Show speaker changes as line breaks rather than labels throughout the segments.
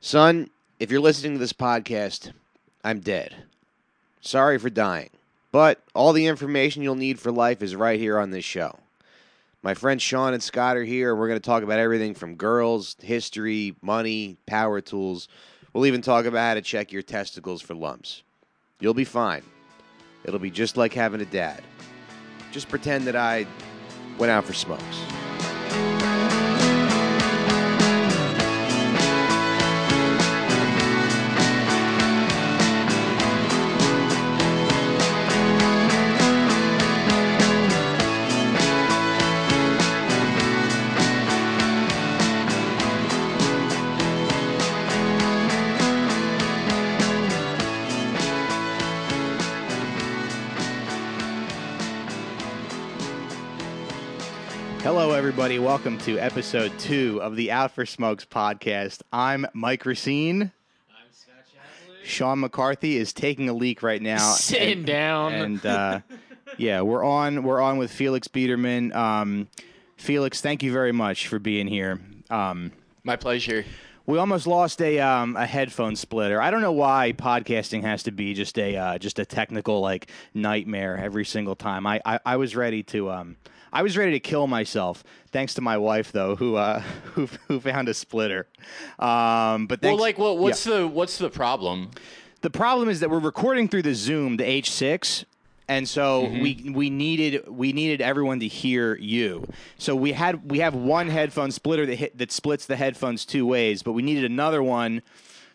Son, if you're listening to this podcast, I'm dead. Sorry for dying. But all the information you'll need for life is right here on this show. My friends Sean and Scott are here, and we're going to talk about everything from girls, history, money, power tools. We'll even talk about how to check your testicles for lumps. You'll be fine. It'll be just like having a dad. Just pretend that I went out for smokes. Everybody. Welcome to episode two of the Out for Smokes podcast. I'm Mike Recine. I'm Scott Chaplet. Sean McCarthy is taking a leak right now.
Sitting
and-
down.
and uh, yeah, we're on. We're on with Felix Biederman. Um, Felix, thank you very much for being here. Um,
My pleasure.
we almost lost a um, a headphone splitter. I don't know why podcasting has to be just a uh, just a technical like nightmare every single time. I I, I was ready to um I was ready to kill myself. Thanks to my wife though, who uh who who found a splitter. Um, but
Well, like, what? What's the what's the problem?
the problem is that we're recording through the Zoom, the H6, and so
Mm-hmm.
we we needed we needed everyone to hear you. So we had we have one headphone splitter that hit, that splits the headphones two ways, but we needed another one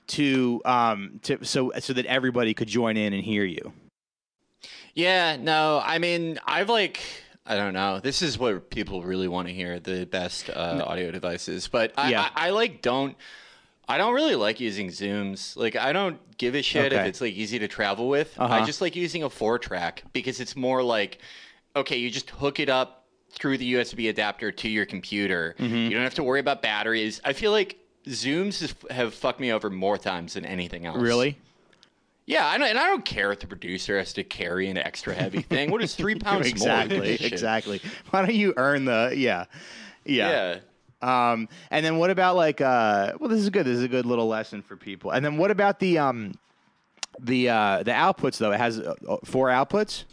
to um to so so that everybody could join in and hear you.
Yeah, no, I mean, I've like, I don't know. This is what people really want to hear the best uh, audio devices, but I,
Yeah.
I, I like don't. I don't really like using Zooms. Like, I don't give a shit
Okay.
if it's like easy to travel with.
Uh-huh.
I just like using a four track because it's more like, okay, you just hook it up through the USB adapter to your computer.
Mm-hmm.
You don't have to worry about batteries. I feel like Zooms have fucked me over more times than anything else.
Really?
Yeah, I and I don't care if the producer has to carry an extra heavy thing. What is three pounds?
Exactly. Exactly. Why don't you earn the yeah. Yeah.
Yeah.
Um, and then what about like uh well this is good. This is a good little lesson for people. And then what about the um the uh the outputs though? It has uh, uh, four outputs?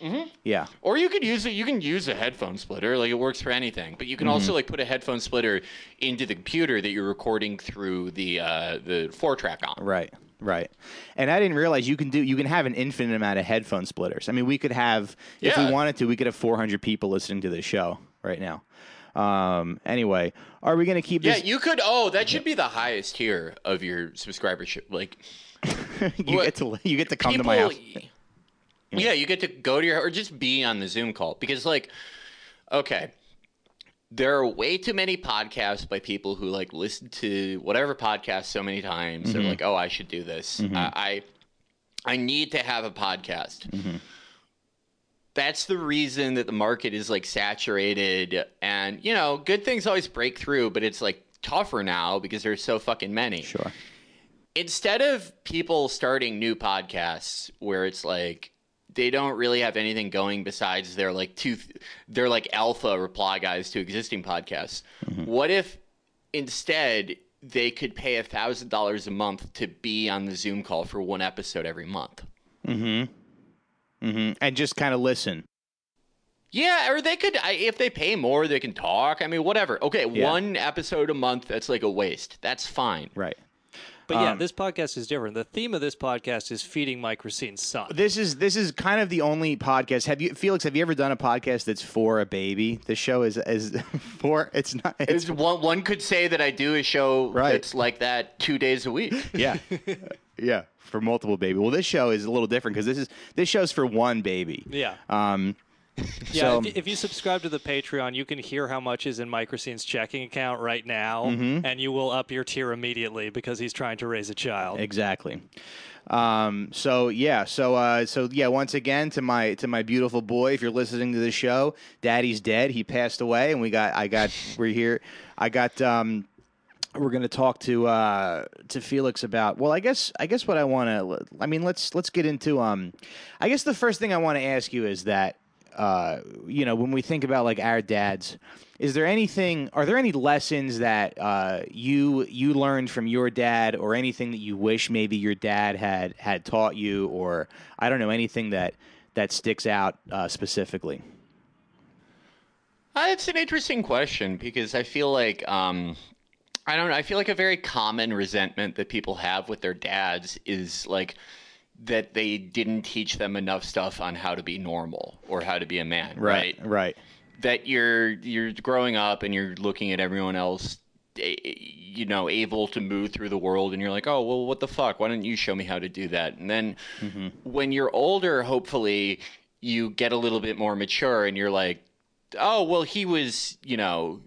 Mm-hmm. Yeah.
Or you could use it. You can use a headphone splitter. Like it works for anything. But you can
Mm-hmm.
also like put a headphone splitter into the computer that you're recording through the uh, the four track on.
Right. Right. And I didn't realize you can do you can have an infinite amount of headphone splitters. I mean, we could have if we wanted to, we could have 400 people listening to this show right now. Um anyway, are we going to keep
Yeah,
this
you could. Oh, that should be the highest tier of your subscribership. Like
you
what-
get to you get to come
people.
to my house.
Yeah, you get to go to your or just be on the Zoom call because, like, okay, there are way too many podcasts by people who like listen to whatever podcast so many times.
Mm-hmm.
They're like, oh, I should do this. I, I I need to have a podcast.
Mm-hmm.
That's the reason that the market is like saturated, and you know, good things always break through, but it's like tougher now because there's so fucking many
Sure.
instead of people starting new podcasts where it's like they don't really have anything going besides their like two they're like alpha reply guys to existing podcasts. What if instead they could pay a thousand dollars a month to be on the zoom call for one episode every month? Mm-hmm. Mm-hmm.
And just kind of listen.
yeah or they could I, if they pay more they can talk. I mean whatever. Okay
Yeah.
one episode a month that's like a waste. That's fine.
Right.
But yeah,
Um,
this podcast is different. The theme of this podcast is feeding Mike Recine's son.
This is this is kind of the only podcast. Have you, Felix? Have you ever done a podcast that's for a baby? The show is is for. It's not. It's,
It's one, one could say that I do a show
Right.
that's like that two days a week.
yeah, yeah, for multiple baby. Well, this show is a little different because this is this show's for one baby.
Yeah.
Um.
Yeah,
so-
if, if you subscribe to the Patreon, you can hear how much is in Mike Recine's checking account right now,
Mm-hmm.
and you will up your tier immediately because he's trying to raise a child.
Exactly. Um, so yeah, so uh, so yeah, once again to my to my beautiful boy, if you're listening to the show, Daddy's dead. He passed away, and we got I got we're here. I got um, we're going to talk to uh, to Felix about. Well, I guess I guess what I want to. I mean, let's let's get into. Um, I guess the first thing I want to ask you is that uh, you know when we think about like our dads, is there anything? Are there any lessons that uh, you you learned from your dad, or anything that you wish maybe your dad had had taught you, or I don't know anything that that sticks out uh, specifically?
Uh, it's an interesting question because I feel like um, I don't know. I feel like a very common resentment that people have with their dads is like that they didn't teach them enough stuff on how to be normal or how to be a man, right?
Right.
That you're you're growing up and you're looking at everyone else eh, you know able to move through the world and you're like oh well what the fuck why don't you show me how to do that and then when you're older hopefully you get a little bit more mature and you're like oh well he was you know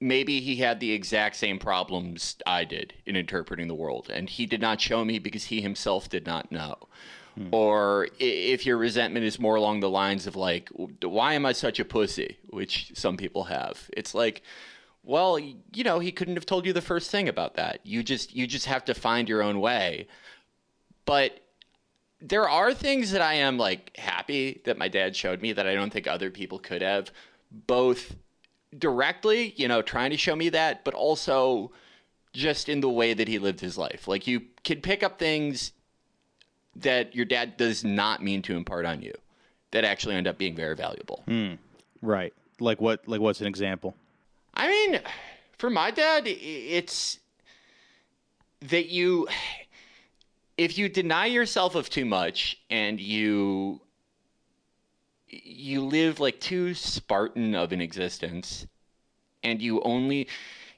maybe he had the exact same problems i did in interpreting the world and he did not show me because he himself did not know. Hmm. Or if your resentment is more along the lines of like why am i such a pussy? which some people have. It's like well you know he couldn't have told you the first thing about that. You just you just have to find your own way. But there are things that I am like happy that my dad showed me that I don't think other people could have, both directly, you know, trying to show me that, but also just in the way that he lived his life. Like you can pick up things that your dad does not mean to impart on you that actually end up being very valuable. Hmm.
Right. Like what? Like what's an example?
I mean, for my dad, it's that you, if you deny yourself of too much and you, you live like too Spartan of an existence, and you only,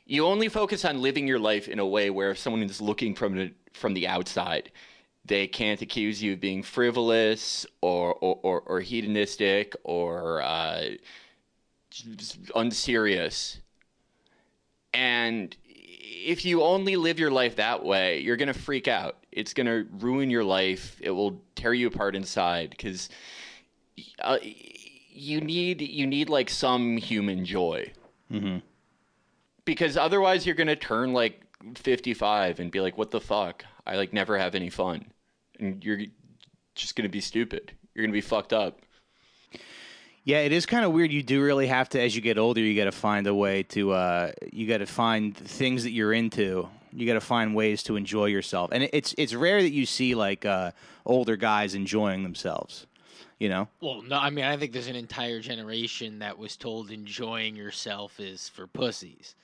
you only focus on living your life in a way where if someone is looking from the from the outside, they can't accuse you of being frivolous or or, or, or hedonistic or uh, unserious. And if you only live your life that way, you're to freak out. It's to ruin your life. It will tear you apart inside because uh, you need you need like some human joy.
Mm-hmm.
Because otherwise, you're going to turn like 55 and be like, "What the fuck? I like never have any fun," and you're just going to be stupid. You're going to be fucked up.
Yeah, it is kind of weird. You do really have to, as you get older, you got to find a way to. Uh, you got to find things that you're into. You got to find ways to enjoy yourself, and it's it's rare that you see like uh, older guys enjoying themselves. You know,
Well, no, I mean, I think there's an entire generation that was told enjoying yourself is for pussies.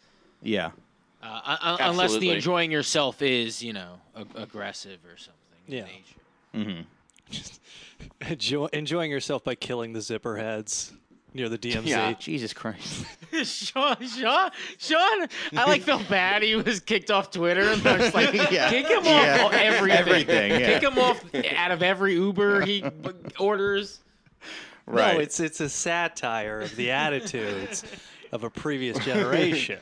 yeah,
Uh, un- un- unless the enjoying yourself is, you know, ag- aggressive or something. in
Yeah.
nature.
Enjoy, enjoying yourself by killing the zipper heads near the DMZ.
Yeah.
Jesus Christ.
Sean, Sean, Sean, I like felt bad. He was kicked off Twitter, and I was like,
Yeah.
kick him off
Yeah.
everything.
Everything, yeah.
Kick him off out of every Uber he b- orders.
Right.
No, it's it's a satire of the attitudes of a previous generation.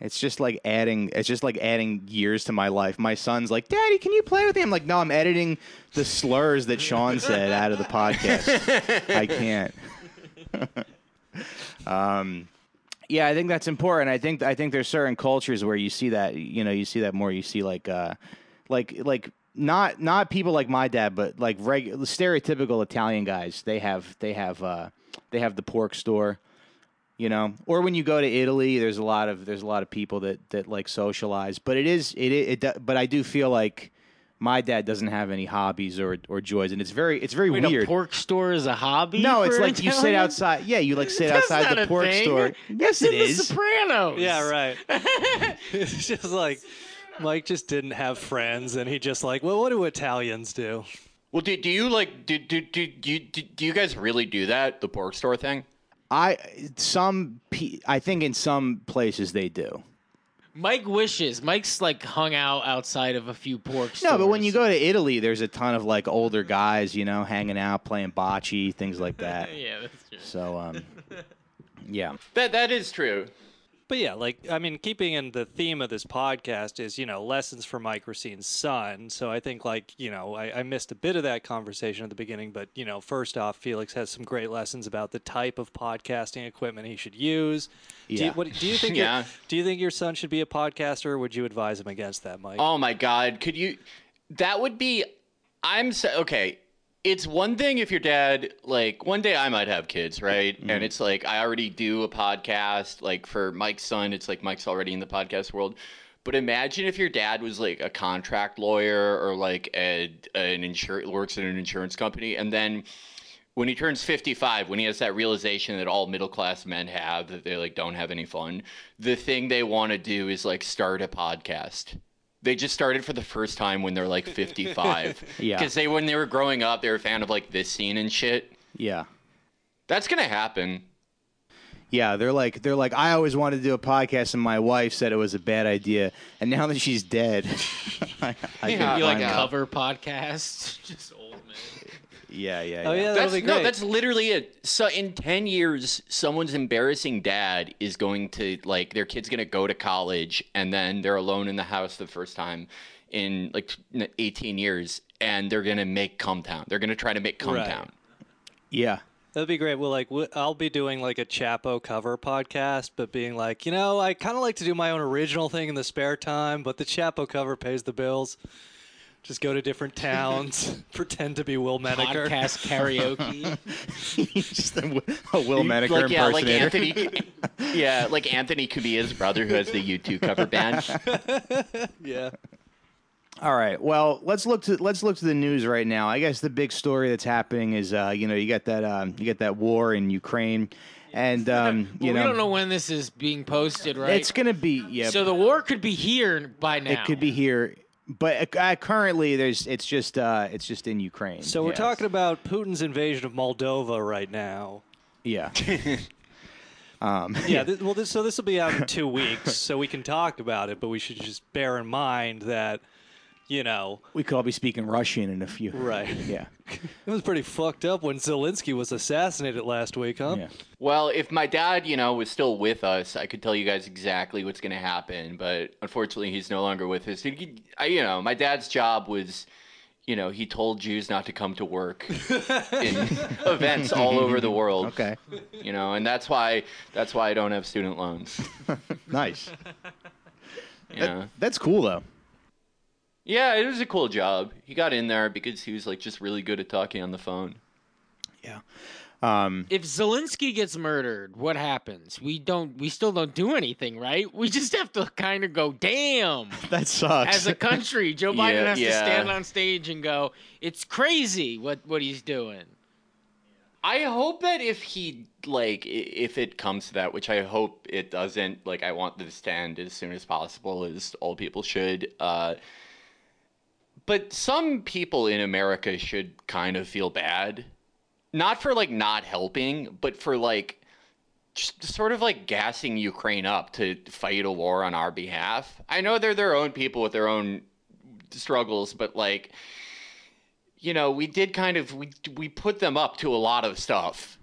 It's just like adding. It's just like adding years to my life. My son's like, "Daddy, can you play with me?" I'm like, "No, I'm editing the slurs that Sean said out of the podcast. I can't." um, yeah, I think that's important. I think I think there's certain cultures where you see that. You know, you see that more. You see like, uh, like like not not people like my dad, but like regular stereotypical Italian guys. They have they have uh, they have the pork store you know or when you go to italy there's a lot of there's a lot of people that that like socialize but it is it it, it but i do feel like my dad doesn't have any hobbies or or joys and it's very it's very
Wait,
weird
a pork store is a hobby?
no it's
for
like you sit outside yeah you like sit
That's
outside
not
the
a
pork
thing.
store yes
It's
it
in The
is
Sopranos.
Yeah, right. it's just like Mike just didn't have friends, and he just like, well, what do Italians do?
Well, do, do you like do, do, do, do, you, do, do you guys really do that the pork store thing?
i some i think in some places they do
Mike wishes. Mike's like hung out outside of a few pork stores.
no but when you go to italy there's a ton of like older guys you know hanging out playing bocce things like that
yeah, that's true.
so um yeah
That that is true.
But yeah, like I mean, keeping in the theme of this podcast is you know lessons for Mike Recine's son. So I think like you know I, I missed a bit of that conversation at the beginning, but you know first off, Felix has some great lessons about the type of podcasting equipment he should use. Do
Yeah.
you, what, do you think?
Yeah.
your, do you think your son should be a podcaster? or Would you advise him against that, Mike?
Oh my god, could you? That would be. I'm so okay. It's one thing if your dad like one day I might have kids, right?
Mm-hmm.
And it's like I already do a podcast. Like for Mike's son, it's like Mike's already in the podcast world. But imagine if your dad was like a contract lawyer or like a, an insur works in an insurance company, and then when he turns 55 when he has that realization that all middle class men have that they like don't have any fun the thing they want to do is like start a podcast they just started for the first time when they're like 55
Yeah.
because they when they were growing up they were a fan of like this scene and shit
Yeah.
that's gonna happen
Yeah, they're like they're like I always wanted to do a podcast and my wife said it was a bad idea and now that she's dead I, I
Yeah.
can
Be like
finally-
cover podcasts, just old men.
Yeah, yeah,
Oh
yeah.
yeah,
that's
be great.
no that's literally it so in 10 years someone's embarrassing dad is going to like their kid's gonna go to college and then they're alone in the house the first time in like 18 years and they're gonna make come down. They're gonna try to make
Right.
down.
Yeah.
That'd be great. Well, like I'll be doing like a Chapo cover podcast, but being like, you know, I kind of like to do my own original thing in the spare time, but the Chapo cover pays the bills. Just go to different towns, pretend to be Will Menaker.
Podcast karaoke.
Just a, a Will Menaker
like yeah, like. Anthony. yeah, like Anthony Cumia's brother who has the U2 cover band.
Yeah.
All right. Well, let's look to let's look to the news right now. I guess the big story that's happening is uh, you know you got that um, you got that war in Ukraine, and um, you know
we don't know when this is being posted, right?
it's gonna be yeah.
So the war could be here by now.
it could be here, but uh, currently there's it's just uh, it's just in Ukraine.
So we're
Yes.
talking about Putin's invasion of Moldova right now.
yeah. um,
Yeah. Th- well, this, so this will be out in two weeks, so we can talk about it. But we should just bear in mind that, you know,
we could all be speaking Russian in a few.
right.
Yeah.
It was pretty fucked up when Zelensky was assassinated last week, huh?
Yeah.
Well, if my dad, you know, was still with us, I could tell you guys exactly what's going to happen. But unfortunately, he's no longer with us. He- I, you know, my dad's job was, you know, he told Jews not to come to work in events all over the world.
Okay.
You know, and that's why that's why I don't have student loans.
Nice.
Yeah.
That's cool though.
Yeah, it was a cool job. He got in there because he was like just really good at talking on the phone.
Yeah. Um,
If Zelensky gets murdered, what happens? We don't. We still don't do anything, right? We just have to kind of go, damn.
that sucks.
As a country, Joe Biden
Yeah,
has to stand on stage and go, "It's crazy what what he's doing."
I hope that if he like if it comes to that, which I hope it doesn't, like I want this to end as soon as possible, as all people should. Uh, but some people in America should kind of feel bad, not for like not helping, but for like just sort of like gassing Ukraine up to fight a war on our behalf. I know they're their own people with their own struggles, but like you know, we did kind of we we put them up to a lot of stuff,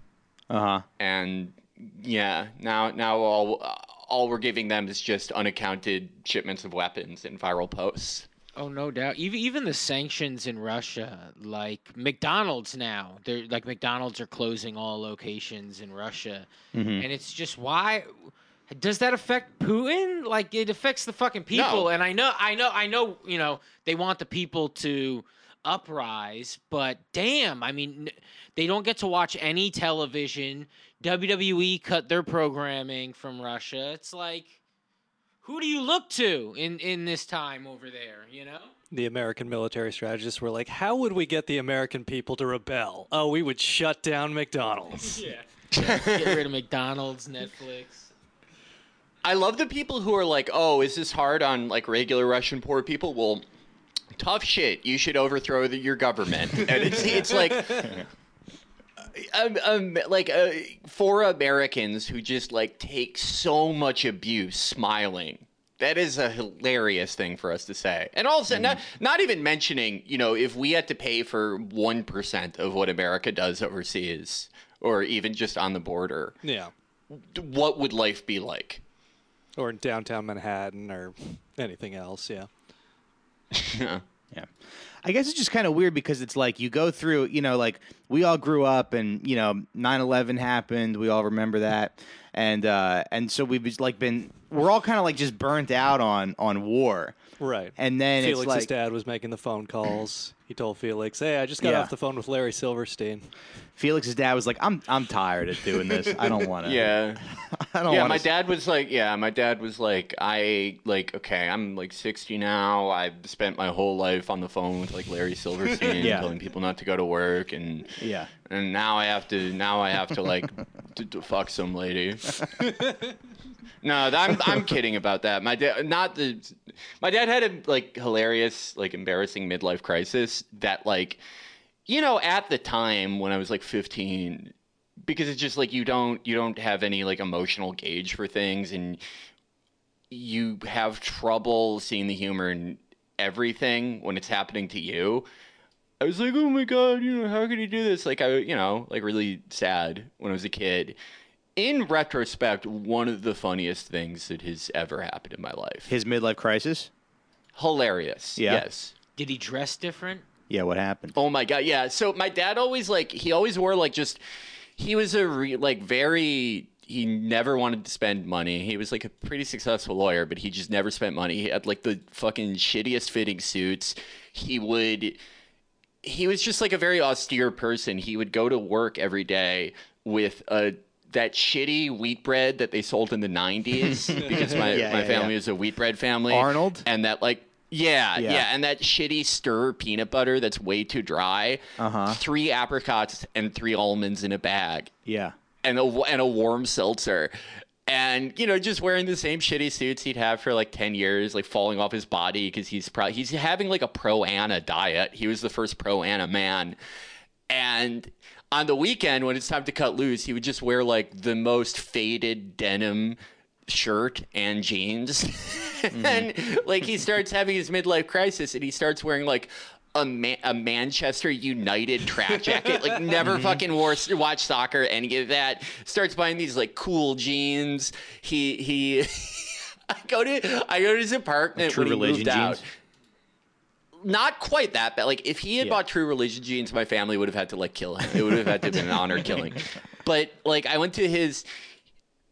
uh huh.
and yeah, now now all all we're giving them is just unaccounted shipments of weapons and viral posts.
Oh, no doubt. Even even the sanctions in Russia, like McDonald's now, they're like McDonald's are closing all locations in Russia,
Mhm.
and it's just why. Does that affect Putin? Like it affects the fucking people,
No.
and I know, I know, I know. You know, they want the people to uprise, but damn, I mean, they don't get to watch any television. WWE cut their programming from Russia. It's like, who do you look to in in this time over there? You know.
The American military strategists were like, how would we get the American people to rebel? Oh, we would shut down McDonald's.
Yeah. Get rid of McDonald's, Netflix.
I love the people who are like, "Oh, is this hard on like regular Russian poor people?" Well, tough shit. You should overthrow the, your government, and it's it's like. Um, um, like uh, for Americans who just like take so much abuse smiling. That is a hilarious thing for us to say. And also, not, not even mentioning, you know, if we had to pay for 1% of what America does overseas, or even just on the border,
Yeah.
what would life be like?
Or in downtown Manhattan or anything else, yeah.
Yeah. I guess it's just kind of weird because it's like you go through, you know, like we all grew up and, you know, 9/11 happened, we all remember that. And uh and so we've just like been we're all kind of like just burnt out on on war.
Right.
And then
Felix's
it's like
dad was making the phone calls. He told Felix, "Hey, I just got
Yeah.
off the phone with Larry Silverstein."
Felix's dad was like, "I'm I'm tired of doing this. I don't want to.
Yeah.
I don't
yeah, my dad was like, yeah, my dad was like, I like, okay, I'm like 60 now. I've spent my whole life on the phone with like Larry Silverstein,
Yeah.
telling people not to go to work, and
Yeah.
and now I have to, now I have to like, to, to fuck some lady. no, I'm I'm kidding about that. My dad, not the, my dad had a like hilarious, like embarrassing midlife crisis that like, you know, at the time when I was like 15, because it's just like you don't you don't have any like emotional gauge for things and you have trouble seeing the humor in everything when it's happening to you. I was like, "Oh my god, you know, how could he do this?" Like I, you know, like really sad when I was a kid. In retrospect, one of the funniest things that has ever happened in my life.
His midlife crisis?
Hilarious.
Yeah.
Yes.
Did he dress different?
Yeah, what happened?
Oh my god, yeah. So my dad always like he always wore like just he was a re, like very he never wanted to spend money. He was like a pretty successful lawyer, but he just never spent money. He had like the fucking shittiest fitting suits. He would he was just like a very austere person. He would go to work every day with a that shitty wheat bread that they sold in the 90s because my,
Yeah,
my
yeah,
family
yeah.
is a wheat bread family.
Arnold?
And that like yeah,
Yeah.
yeah, and that shitty stir peanut butter that's way too dry.
Uh-huh.
Three apricots and three almonds in a bag,
Yeah.
and a and a warm seltzer, and you know just wearing the same shitty suits he'd have for like ten years, like falling off his body because he's probably he's having like a pro Anna diet. He was the first pro Anna man, and on the weekend when it's time to cut loose, he would just wear like the most faded denim shirt and jeans. Mm-hmm. and like he starts having his midlife crisis and he starts wearing like a, a Manchester United track jacket, like never mm-hmm. fucking wore watch soccer, any of that. Starts buying these like cool jeans. He he. I go to I go to his apartment
True
when he
Religion
moved out not quite that bad. Like if he had
Yeah.
bought True Religion jeans, my family would have had to like kill him. It would have had to have been an honor killing. But like I went to his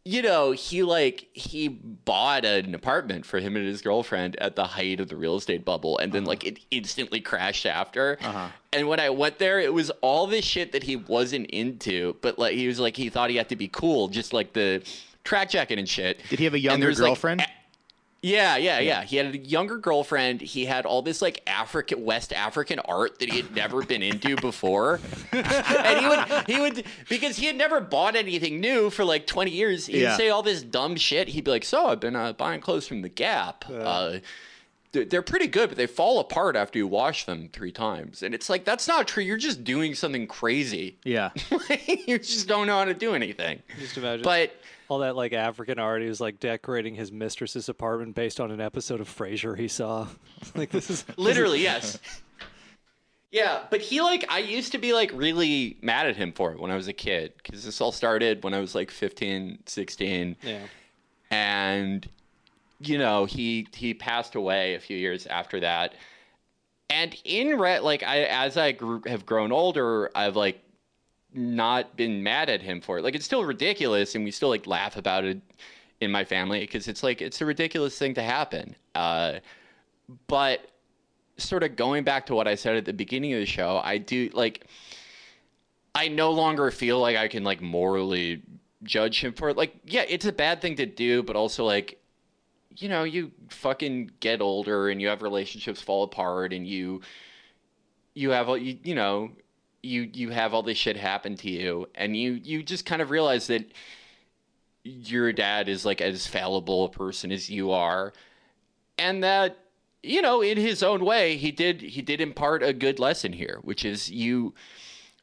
you know, he like he bought an apartment for him and his girlfriend at the height of the real estate bubble and then like it instantly crashed after.
Uh-huh.
And when I went there, it was all this shit that he wasn't into, but like he was like he thought he had to be cool, just like the track jacket and shit.
Did he have a younger girlfriend?
like, yeah, yeah, yeah. He had a younger girlfriend. He had all this like African West African art that he had never been into before. and he would he would because he had never bought anything new for like 20 years. He'd
Yeah.
say all this dumb shit. He'd be like, "So, I've been uh, buying clothes from the Gap. Uh, they're, they're pretty good, but they fall apart after you wash them 3 times." And it's like, "That's not true. You're just doing something crazy.
yeah.
you just don't know how to do anything."
Just imagine.
But
all that like African art. He was like decorating his mistress's apartment based on an episode of Frasier he saw. like this is
Literally, yes. Yeah, but he like I used to be like really mad at him for it when I was a kid because this all started when I was like 15, 16
Yeah.
and you know, he he passed away a few years after that. And in re- like I as I have grown older, I've like not been mad at him for it. Like it's still ridiculous and we still like laugh about it in my family because it's like it's a ridiculous thing to happen. Uh but sort of going back to what I said at the beginning of the show, I do like I no longer feel like I can like morally judge him for it. Like, yeah, it's a bad thing to do, but also like you know, you fucking get older and you have relationships fall apart and you you have all you you know, you you have all this shit happen to you and you you just kind of realize that your dad is like as fallible a person as you are and that you know in his own way he did he did impart a good lesson here which is you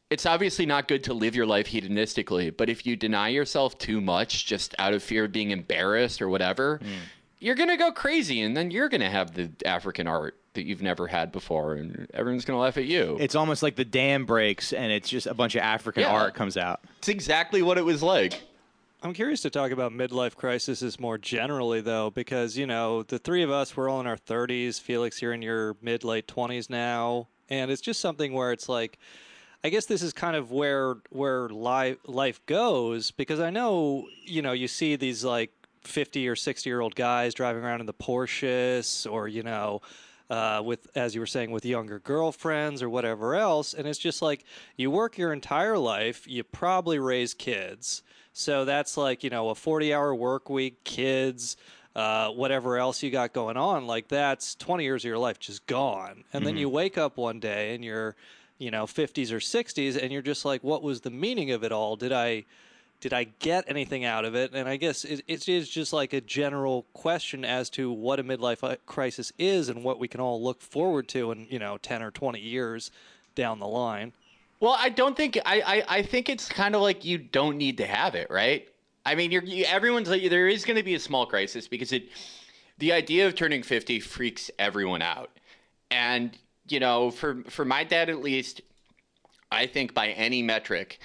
it's obviously not good to live your life hedonistically but if you deny yourself too much just out of fear of being embarrassed or whatever mm. You're gonna go crazy and then you're gonna have the african art that you've never had before and everyone's gonna laugh at you
It's almost like the dam breaks and it's just a bunch of African
Yeah.
art comes out.
it's exactly what it was like
I'm curious to talk about midlife crises more generally, though, because you know the three of us we're all in our 30s. Felix, you're in your mid late 20s now, and it's just something where it's like, I guess this is kind of where where life life goes because I know you know you see these like 50 or 60 year old guys driving around in the Porsches or you know. Uh, with as you were saying with younger girlfriends or whatever else and it's just like you work your entire life you probably raise kids so that's like, you know, a 40 hour work week, kids, uh, whatever else you got going on. Like that's 20 years of your life just gone. And then you wake up one day and you're, you know, 50s or 60s and you're just like, what was the meaning of it all? Did I. Did I get anything out of it? And I guess it, it is just like a general question as to what a midlife uh, crisis is and what we can all look forward to in, you know, 10 or 20 years down the line.
Well, I don't think I, I, I think it's kind of like you don't need to have it, right? I mean, you're you, everyone's like there is going to be a small crisis because it the idea of turning 50 freaks everyone out. And, you know, for for my dad at least, I think by any metric,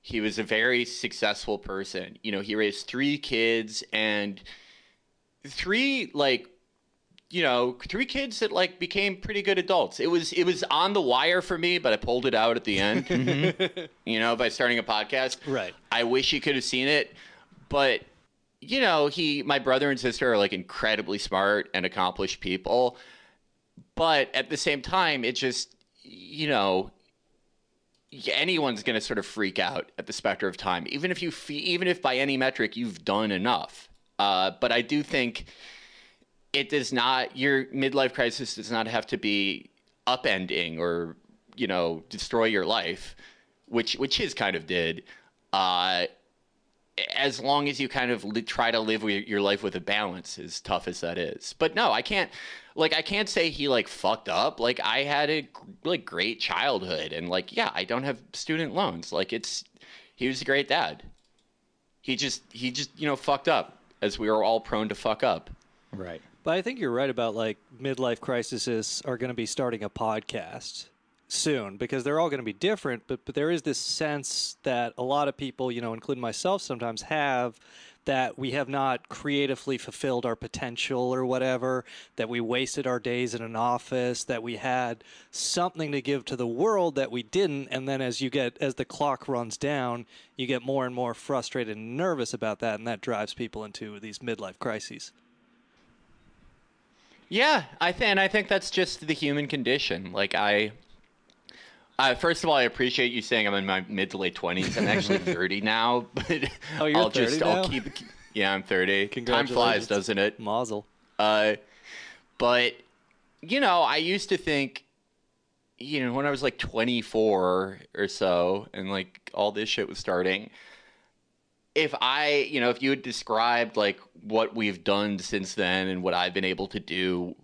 he was a very successful person. You know, he raised 3 kids and three like you know, three kids that like became pretty good adults. It was it was on the wire for me, but I pulled it out at the end. Mm-hmm. you know, by starting a podcast.
Right.
I wish you could have seen it, but you know, he my brother and sister are like incredibly smart and accomplished people. But at the same time, it just you know, anyone's going to sort of freak out at the specter of time, even if you fe- even if by any metric you've done enough. Uh, but I do think it does not your midlife crisis does not have to be upending or you know destroy your life which which his kind of did uh as long as you kind of li- try to live your life with a balance as tough as that is but no i can't like i can't say he like fucked up. Like i had a like great childhood and like yeah i don't have student loans. Like it's he was a great dad. He just he just you know fucked up as we are all prone to fuck up.
Right.
But I think you're right about like midlife crises are going to be starting a podcast soon because they're all going to be different. But but there is this sense that a lot of people, you know, including myself, sometimes have that we have not creatively fulfilled our potential or whatever, that we wasted our days in an office, that we had something to give to the world that we didn't. And then as you get, as the clock runs down, you get more and more frustrated and nervous about that. And that drives people into these midlife crises.
Yeah, I think, and I think that's just the human condition. Like I, uh, first of all, I appreciate you saying I'm in my mid to late twenties. I'm actually 30 now, but
Oh, you're
I'll
30
just
now?
I'll keep. Yeah, I'm 30. Time flies, doesn't it?
Mazel.
Uh, but you know, I used to think, you know, when I was like 24 or so, and like all this shit was starting. If I, you know, if you had described like what we've done since then and what I've been able to do,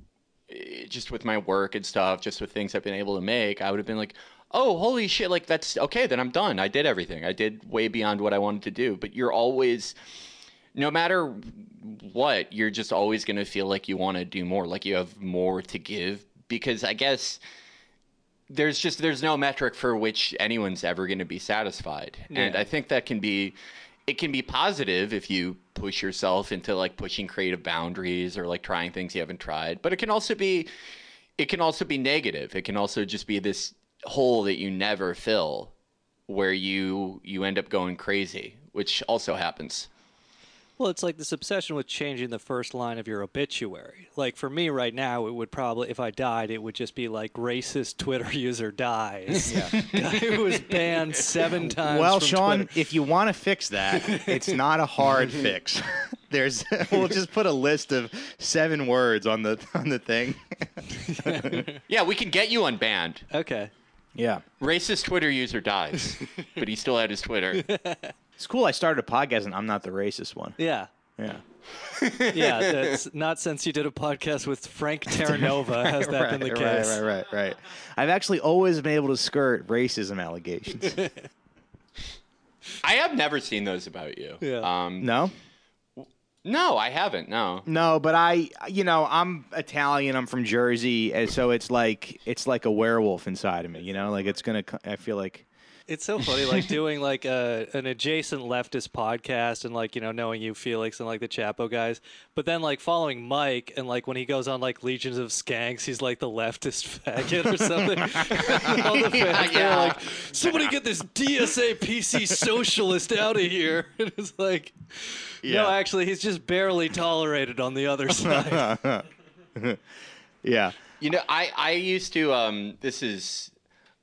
eh, just with my work and stuff, just with things I've been able to make, I would have been like, oh, holy shit, like that's okay, then I'm done. I did everything. I did way beyond what I wanted to do. But you're always, no matter what, you're just always going to feel like you want to do more, like you have more to give. Because I guess there's just there's no metric for which anyone's ever going to be satisfied, and I think that can be it can be positive if you push yourself into like pushing creative boundaries or like trying things you haven't tried, but it can also be it can also be negative. It can also just be this hole that you never fill where you you end up going crazy, which also happens.
Well, it's like this obsession with changing the first line of your obituary. Like for me right now, it would probably, if I died, it would just be like racist Twitter user dies. Yeah. Guy who was banned seven times.
Well,
from
Sean,
Twitter.
if you want to fix that, it's not a hard fix. There's we'll just put a list of seven words on the on the thing.
Yeah, we can get you unbanned.
Okay.
Yeah.
Racist Twitter user dies, but he still had his Twitter.
It's cool I started a podcast and I'm not the racist one.
Yeah.
Yeah.
Yeah. That's not since you did a podcast with Frank Terranova has that been the
right,
case.
Right, right, right, right. I've actually always been able to skirt racism allegations.
I have never seen those about you.
Yeah.
Um,
no?
No, I haven't. No.
No, but I, you know, I'm Italian. I'm from Jersey, and so it's like it's like a werewolf inside of me. You know, like it's gonna. I feel like
It's so funny, like doing like a an adjacent leftist podcast and like you know knowing you Felix and like the Chapo guys, but then like following Mike and like when he goes on like Legions of Skanks, he's like the leftist faggot or something. All the fans
yeah.
are like, somebody get this DSA PC socialist out of here. And it's like, no,
Yeah.
actually, he's just barely tolerated on the other side.
Yeah.
You know, I I used to um this is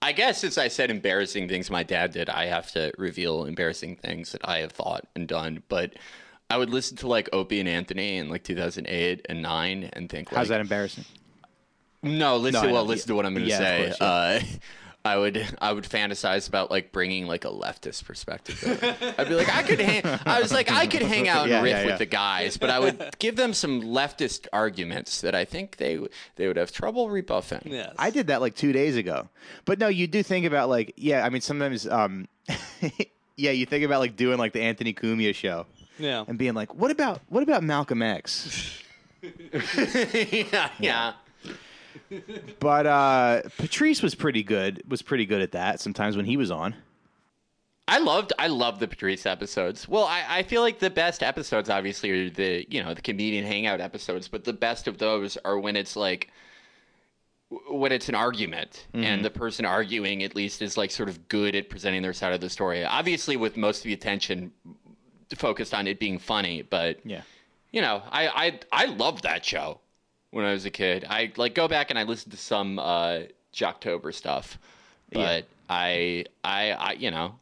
I guess since I said embarrassing things my dad did, I have to reveal embarrassing things that I have thought and done, but I would listen to like Opie and Anthony in like 2008 and 9 and think like
How's that embarrassing?
No, listen
No,
well, listen to what I'm going to
Yeah,
say.
course, yeah.
uh, I would I would fantasize about like bringing like a leftist perspective. I'd be like I could hang I was like I could hang out and
Yeah,
riff
yeah, yeah.
with the guys, but I would give them some leftist arguments that I think they they would have trouble rebuffing.
yes.
I did that like two days ago. But no, you do think about like, yeah, I mean, sometimes, um, yeah, you think about like doing like the Anthony Cumia show
Yeah.
and being like, what about, what about Malcolm X?
yeah, yeah.
But uh, Patrice was pretty good, was pretty good at that sometimes when he was on.
I loved I loved the Patrice episodes. Well, I, I feel like the best episodes obviously are the you know the comedian hangout episodes, but the best of those are when it's like when it's an argument and the person arguing at least is like sort of good at presenting their side of the story. Obviously, with most of the attention focused on it being funny, but
Yeah.
you know, I I I loved that show when I was a kid. I like go back and I listen to some uh Jocktober stuff, but
Yeah.
I I I you know,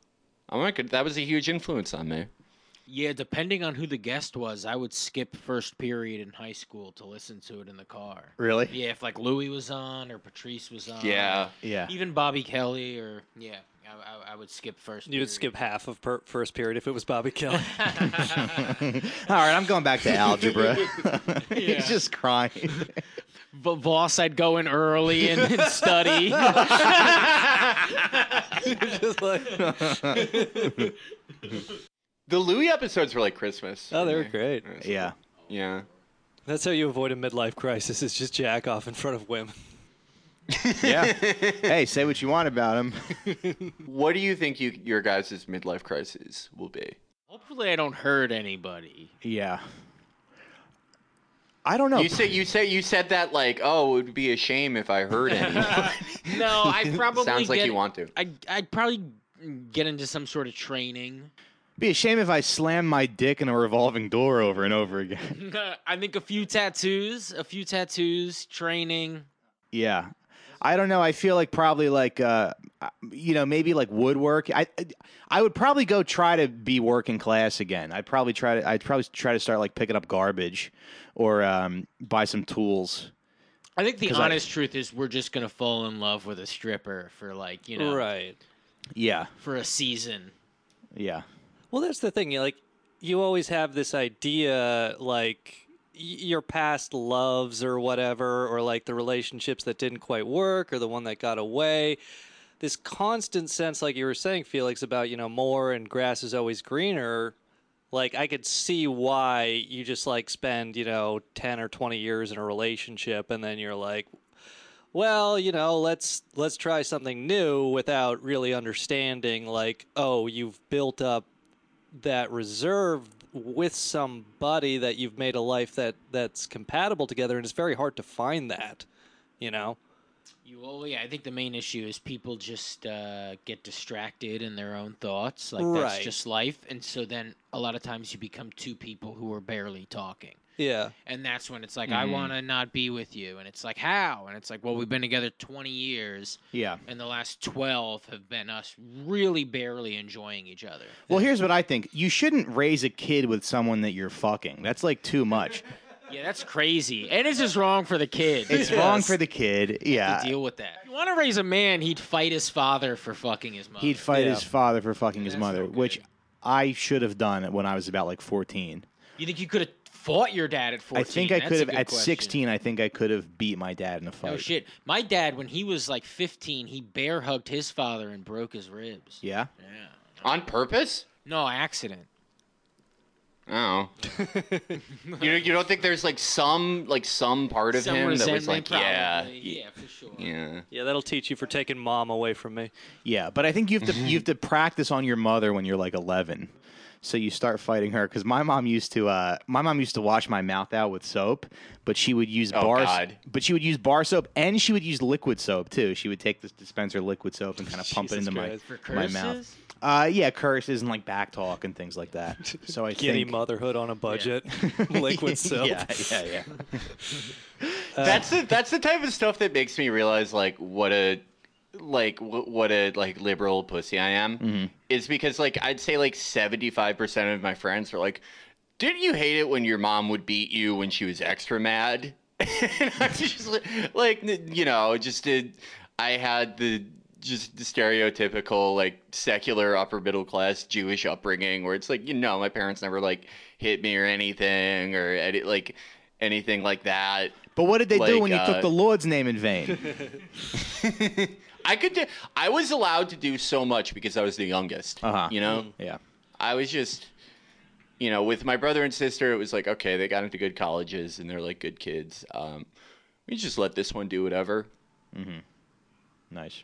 I'm not good. That was a huge influence on me.
Yeah, depending on who the guest was, I would skip first period in high school to listen to it in the car.
Really?
Yeah, if like Louis was on or Patrice was on.
Yeah.
Yeah.
Even Bobby Kelly or yeah, I, I, I would skip first.
You would
period.
skip half of per- first period if it was Bobby Kelly.
All right, I'm going back to algebra. He's just crying.
V- Vos, I'd go in early and, and study.
Just like,
The Louis episodes were like Christmas.
oh, they were great.
yeah.
Yeah.
That's how you avoid a midlife crisis. Is just jack off in front of women.
Yeah. hey, say what you want about him.
What do you think you your guys' midlife crisis will be?
Hopefully, I don't hurt anybody.
Yeah. I don't know.
You say you say you said that like, oh, it would be a shame if I heard anyone.
No, I probably
Sounds like
get-
you want to.
I I'd probably get into some sort of training.
be a shame if I slam my dick in a revolving door over and over again.
I think a few tattoos, a few tattoos, training.
Yeah. I don't know. I feel like probably like uh you know, maybe like woodwork. I I would probably go try to be working class again. I'd probably try to I'd probably try to start like picking up garbage or um buy some tools.
I think the
'Cause I-
honest truth is we're just gonna fall in love with a stripper for like you know
Right.
Yeah.
for a season.
Yeah.
Well, that's the thing. You like, you always have this idea, like y- your past loves or whatever, or like the relationships that didn't quite work, or the one that got away. This constant sense, like you were saying, Felix, about you know more and grass is always greener. Like I could see why you just like spend you know ten or twenty years in a relationship, and then you're like, well, you know, let's let's try something new without really understanding like, oh, you've built up that reserve with somebody that you've made a life that that's compatible together and it's very hard to find that, you know.
You well, yeah. I think the main issue is people just uh, get distracted in their own thoughts. Like that's
Right.
just life, and so then a lot of times you become two people who are barely talking.
Yeah.
And that's when it's like, I
Mhm.
want to not be with you. And it's like, how? And it's like, well, we've been together 20 years,
Yeah.
and the last 12 have been us really barely enjoying each other.
Well, here's what I think. You shouldn't raise a kid with someone that you're fucking. That's like too much.
Yeah, that's crazy. And it's just wrong for the kid.
It's wrong for the kid.
to
Yeah.
deal with that. If you want to raise a man, he'd fight his father for fucking his mother.
He'd fight
Yeah.
his father for fucking his mother,
no
which I should have done when I was about like 14.
You think you could have fought your dad at 14?
I think I
That's
could have at
question.
16. I think I could have beat my dad in a fight.
No shit. My dad, when he was like 15, he bear hugged his father and broke his ribs.
Yeah.
Yeah.
On purpose?
No accident.
Oh, you you don't think there's like some like some part of
Some
him that was
resentment,
like yeah
probably. yeah, for sure.
yeah
Yeah, that'll teach you for taking mom away from me.
Yeah, but I think you have to you have to practice on your mother when you're like 11. So you start fighting her because my mom used to uh, my mom used to wash my mouth out with soap, but she would use
Oh,
bar
God.
but she would use bar soap and she would use liquid soap too. She would take this dispenser liquid soap and kind of pump it into my
Christ.
For
my mouth. Uh, yeah, curses and like back talk and things like that. So I
Giddy
think
motherhood on a budget. Liquid soap.
yeah, yeah, yeah.
that's the that's the type of stuff that makes me realize like what a like wh- what a like liberal pussy I am
Mm-hmm.
is because like I'd say like 75% of my friends are like didn't you hate it when your mom would beat you when she was extra mad and I'm just like, like you know just did I had the just the stereotypical like secular upper middle class Jewish upbringing where it's like you know my parents never like hit me or anything or like anything like that
But what did they do
Like,
when you
uh,
took the Lord's name in vain?
I could do, I was allowed to do so much because I was the youngest.
Uh-huh.
You know,
yeah.
I was just, you know, with my brother and sister, it was like, okay, they got into good colleges and they're like good kids. Um, we just let this one do whatever. Mm-hmm.
Nice.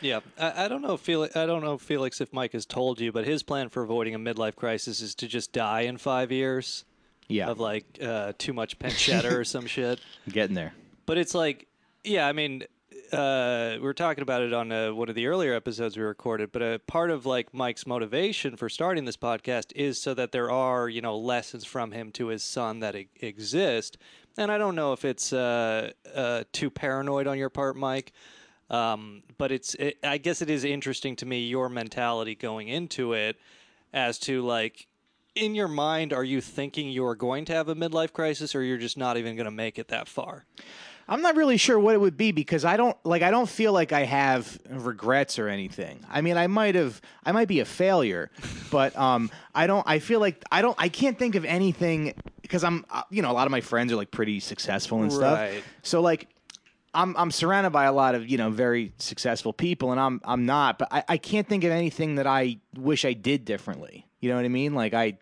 Yeah, I, I don't know, Felix. I don't know, Felix, if Mike has told you, but his plan for avoiding a midlife crisis is to just die in five years
Yeah.
of like uh, too much pancetta or some shit.
Getting there.
But it's like, yeah, I mean, uh, we were talking about it on uh, one of the earlier episodes we recorded. But a part of like Mike's motivation for starting this podcast is so that there are, you know, lessons from him to his son that e- exist. And I don't know if it's uh, uh, too paranoid on your part, Mike. Um, but it's, it, I guess it is interesting to me your mentality going into it, as to like, in your mind, are you thinking you are going to have a midlife crisis, or you're just not even going to make it that far?
I'm not really sure what it would be because I don't like I don't feel like I have regrets or anything. I mean, I might have I might be a failure, but um I don't I feel like I don't I can't think of anything because I'm uh, you know a lot of my friends are like pretty successful and stuff.
Right.
So like I'm I'm surrounded by a lot of, you know, very successful people and I'm I'm not, but I, I can't think of anything that I wish I did differently. You know what I mean? Like I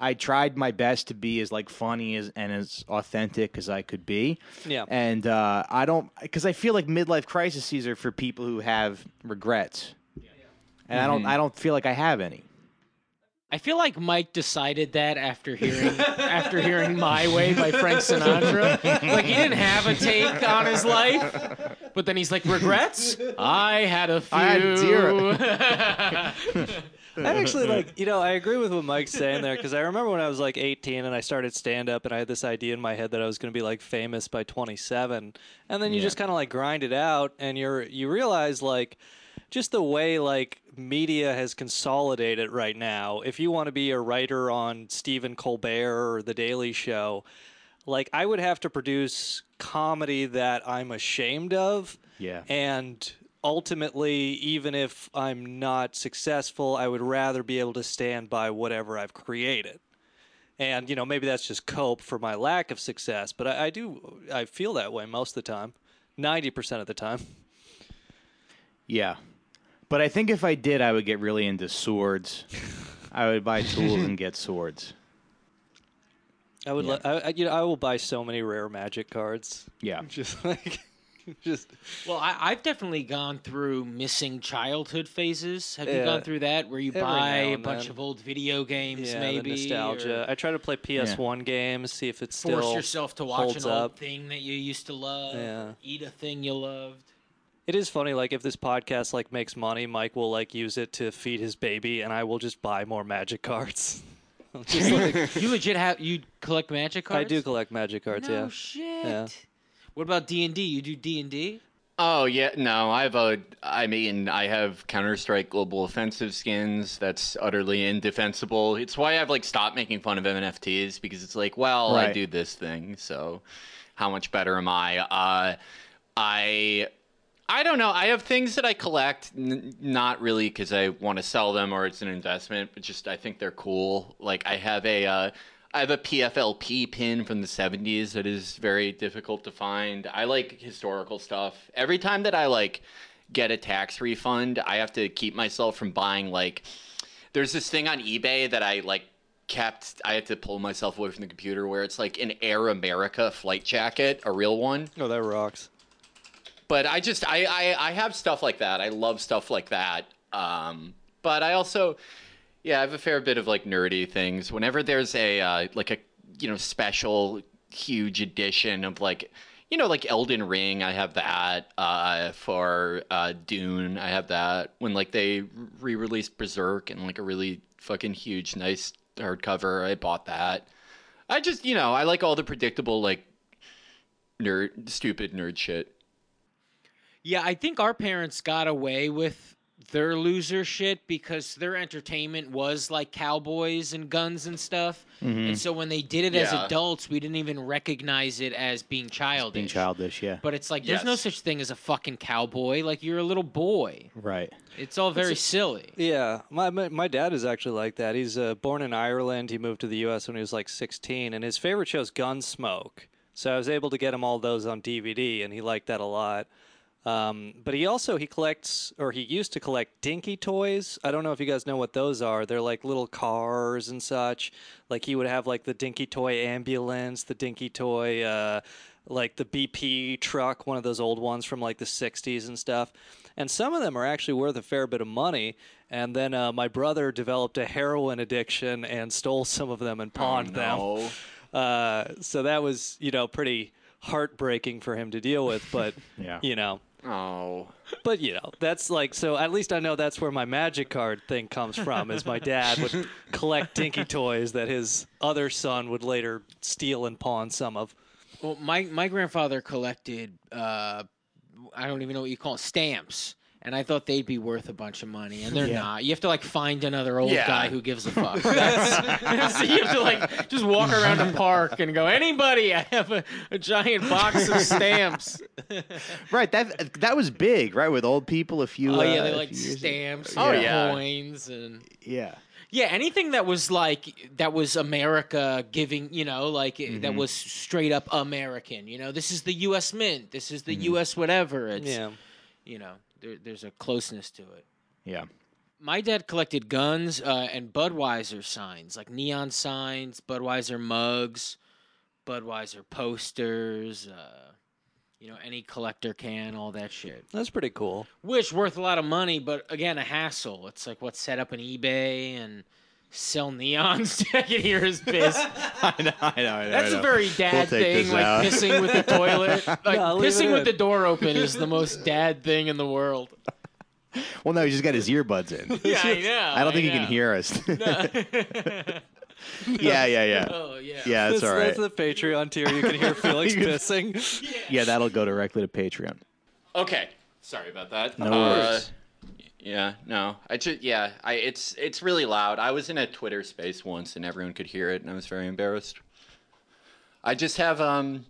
I tried my best to be as like funny as and as authentic as I could be.
Yeah.
And uh, I don't because I feel like midlife crises are for people who have regrets. yeah. And I don't I don't feel like I have any.
I feel like Mike decided that after hearing after hearing "My Way" by Frank Sinatra. Like he didn't have a take on his life, but then he's like, "Regrets? I had a few."
I had zero.
I actually like, you know, I agree with what Mike's saying there because I remember when I was like 18 and I started stand up and I had this idea in my head that I was going to be like famous by 27, and then you just kind of like grind it out and you're you realize like just the way like media has consolidated right now. If you want to be a writer on Stephen Colbert or The Daily Show, like I would have to produce comedy that I'm ashamed of.
Yeah.
And ultimately, even if I'm not successful, I would rather be able to stand by whatever I've created. And, you know, maybe that's just cope for my lack of success, but I, I do, I feel that way most of the time, 90% of the time.
Yeah. But I think if I did I would get really into swords. I would buy tools and get swords.
I would,
Yeah.
I, I, you know, I will buy so many rare magic cards.
Yeah.
Just like, just,
Well, I, I've definitely gone through missing childhood phases. Have you gone through that where you
Every
buy a bunch
then.
of old video games,
yeah,
maybe?
the nostalgia.
or
I try to play PS1 games, see if it's still
force yourself to watch
holds
an old thing that you used to love.
Yeah.
Eat a thing you loved.
It is funny, like if this podcast like makes money, Mike will like use it to feed his baby, and I will just buy more magic cards. I'm just like,
you legit have you collect magic cards?
I do collect magic cards,
no
yeah.
shit. What about D and D? You do D and D?
Oh yeah, no, I have a. I mean, I have Counter Strike Global Offensive skins. That's utterly indefensible. It's why I've like stopped making fun of NFTs because it's like, well, I do this thing, so how much better am I? Uh, I. I don't know. I have things that I collect, n- not really because I want to sell them or it's an investment, but just I think they're cool. Like I have a, uh, I have a PFLP pin from the '70s that is very difficult to find. I like historical stuff. Every time that I like get a tax refund, I have to keep myself from buying like. There's this thing on eBay that I like kept. I had to pull myself away from the computer. Where it's like an Air America flight jacket, a real one.
Oh, that rocks.
But I just I I, I have stuff like that. I love stuff like that. Um, but I also, yeah, I have a fair bit of like nerdy things. Whenever there's a uh, like a you know special huge edition of like you know like Elden Ring, I have that. Uh, for uh, Dune, I have that. When like they re-released Berserk and like a really fucking huge nice hardcover, I bought that. I just you know I like all the predictable like nerd stupid nerd shit.
Yeah, I think our parents got away with their loser shit because their entertainment was like cowboys and guns and stuff. And so when they did it as adults, we didn't even recognize it as being childish.
Being childish, yeah.
But it's like there's no such thing as a fucking cowboy. Like you're a little boy.
Right.
It's all very silly.
Yeah, my, my my dad is actually like that. He's uh, born in Ireland. He moved to the U.S. when he was like 16, and his favorite show is Gunsmoke. So I was able to get him all those on DVD, and he liked that a lot. Um, but he also he collects, or he used to collect dinky toys. I don't know if you guys know what those are. They're like little cars and such. Like he would have like the dinky toy ambulance, the dinky toy. Uh, like the BP truck, one of those old ones from like the 60s and stuff. And some of them are actually worth a fair bit of money. And then uh, my brother developed a heroin addiction and stole some of them and pawned them.
no.
Uh, so that was, you know, pretty heartbreaking for him to deal with. But,
Yeah.
you know,
Oh.
but you know, that's like so. At least I know that's where my magic card thing comes from. Is my dad would collect dinky toys that his other son would later steal and pawn some of.
Well, my my grandfather collected uh, I don't even know what you call it, stamps. And I thought they'd be worth a bunch of money, and they're not. You have to like find another old
Yeah.
guy who gives a fuck. That's, so you have to like just walk around a park and go, anybody? I have a, a giant box of stamps.
Right. That that was big, right? With old people, a few.
Oh yeah,
uh,
they like
few years
stamps,
Oh, yeah.
coins, and
Yeah.
yeah, anything that was like that was America giving, you know, like
Mm-hmm.
that was straight up American. You know, this is the U.S. Mint, this is the
Mm-hmm.
U.S. whatever. It's
Yeah.
you know, there, there's a closeness to it.
Yeah.
My dad collected guns uh, and Budweiser signs, like neon signs, Budweiser mugs, Budweiser posters. Uh, you know, any collector can, all that shit.
That's pretty cool.
Which worth a lot of money, but again, a hassle. It's like what's set up an eBay and sell neons. I can hear his piss.
I know. I know. I know.
That's
I
a
know.
very dad
take
thing, like
out.
pissing with the toilet. Like
No,
pissing with the door open is the most dad thing in the world.
Well, no, he just got his earbuds in.
Yeah, I know.
I don't think he can hear us. yeah, yeah, yeah.
oh yeah.
Yeah, that's
that's,
all right.
that's the Patreon tier. You can hear Felix pissing.
Yeah, that'll go directly to Patreon.
Okay. Sorry about that.
No
Uh,
worries.
Yeah, no. I just yeah, I it's it's really loud. I was in a Twitter space once and everyone could hear it and I was very embarrassed. I just have um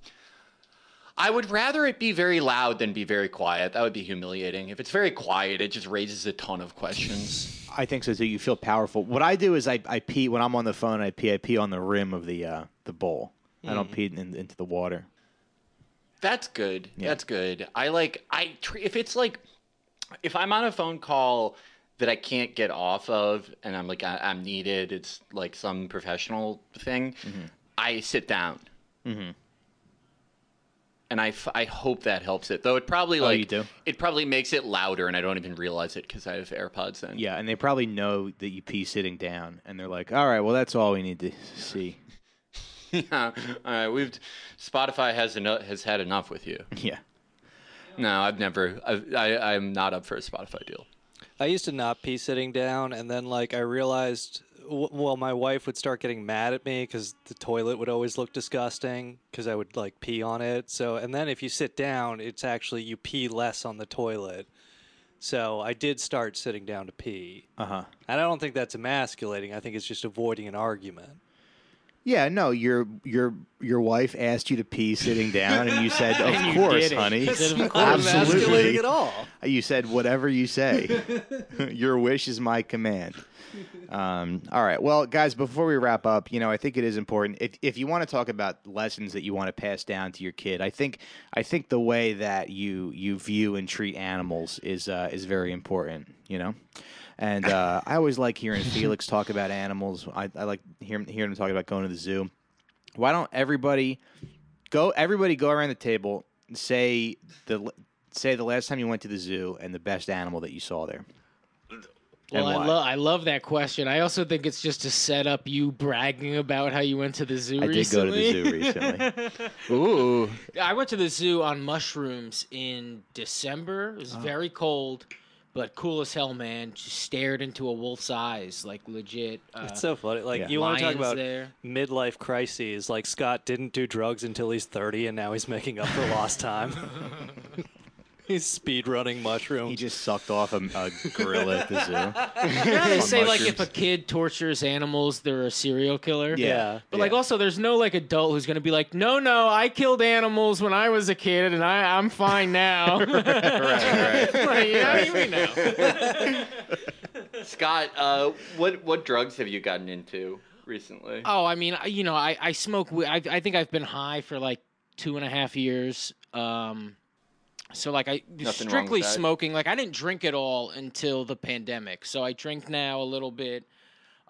I would rather it be very loud than be very quiet. That would be humiliating. If it's very quiet, it just raises a ton of questions.
I think so too. You feel powerful. What I do is I, I pee when I'm on the phone. I pee. I pee on the rim of the uh, the bowl. I don't pee in, into the water.
That's good. Yeah. That's good. I like I tr- if it's like if I'm on a phone call that I can't get off of and I'm like I, I'm needed. It's like some professional thing. I sit down.
Mhm.
And I, f- I hope that helps it. Though it probably
Oh,
like
you do?
it probably makes it louder and I don't even realize it because I have AirPods in.
Yeah, and they probably know that you pee sitting down, and they're like, "All right, well, that's all we need to see."
yeah. All right. We've Spotify has eno- has had enough with you.
Yeah.
No, I've never. I've, I I'm not up for a Spotify deal.
I used to not pee sitting down, and then like I realized, w- well, my wife would start getting mad at me because the toilet would always look disgusting because I would like pee on it. So, and then if you sit down, it's actually you pee less on the toilet. So I did start sitting down to pee,
Uh huh.
and I don't think that's emasculating. I think it's just avoiding an argument.
Yeah. No, your your your wife asked you to pee sitting down, and you said, "Of
you
course,
did it.
honey."
You said, "Of course."
Absolutely.
at all.
You said whatever you say. your wish is my command. Um, all right. Well, guys, before we wrap up, you know, I think it is important if if you want to talk about lessons that you want to pass down to your kid. I think I think the way that you you view and treat animals is uh, is very important. You know. And uh, I always like hearing Felix talk about animals. I, I like hearing hearing him talk about going to the zoo. Why don't everybody go? Everybody go around the table. and Say the say the last time you went to the zoo and the best animal that you saw there.
Well, I, lo- I love that question. I also think it's just to set up you bragging about how you went to the zoo
I did go to the zoo
recently.
recently.
Ooh.
I went to the zoo on mushrooms in December. It was
Oh.
very cold, but cool as hell, man. Just stared into a wolf's eyes, like legit. Uh,
It's so funny. Like
Yeah.
you want to talk about
there.
midlife crises. Like Scott didn't do drugs until he's 30, and now he's making up for lost time. he's speed running mushrooms.
He just sucked off a, a gorilla at the zoo.
You know they
On
say like if a kid tortures animals, they're a serial killer.
yeah.
But like also, there's no like adult who's gonna be like, no, no, I killed animals when I was a kid, and I I'm fine now. right,
right.
like, yeah, you know.
Scott, uh, what what drugs have you gotten into recently?
Oh, I mean, you know, I I smoke. we- I I think I've been high for like two and a half years. Um, so like I
Nothing
strictly smoking. Like I didn't drink at all until the pandemic. So I drink now a little bit.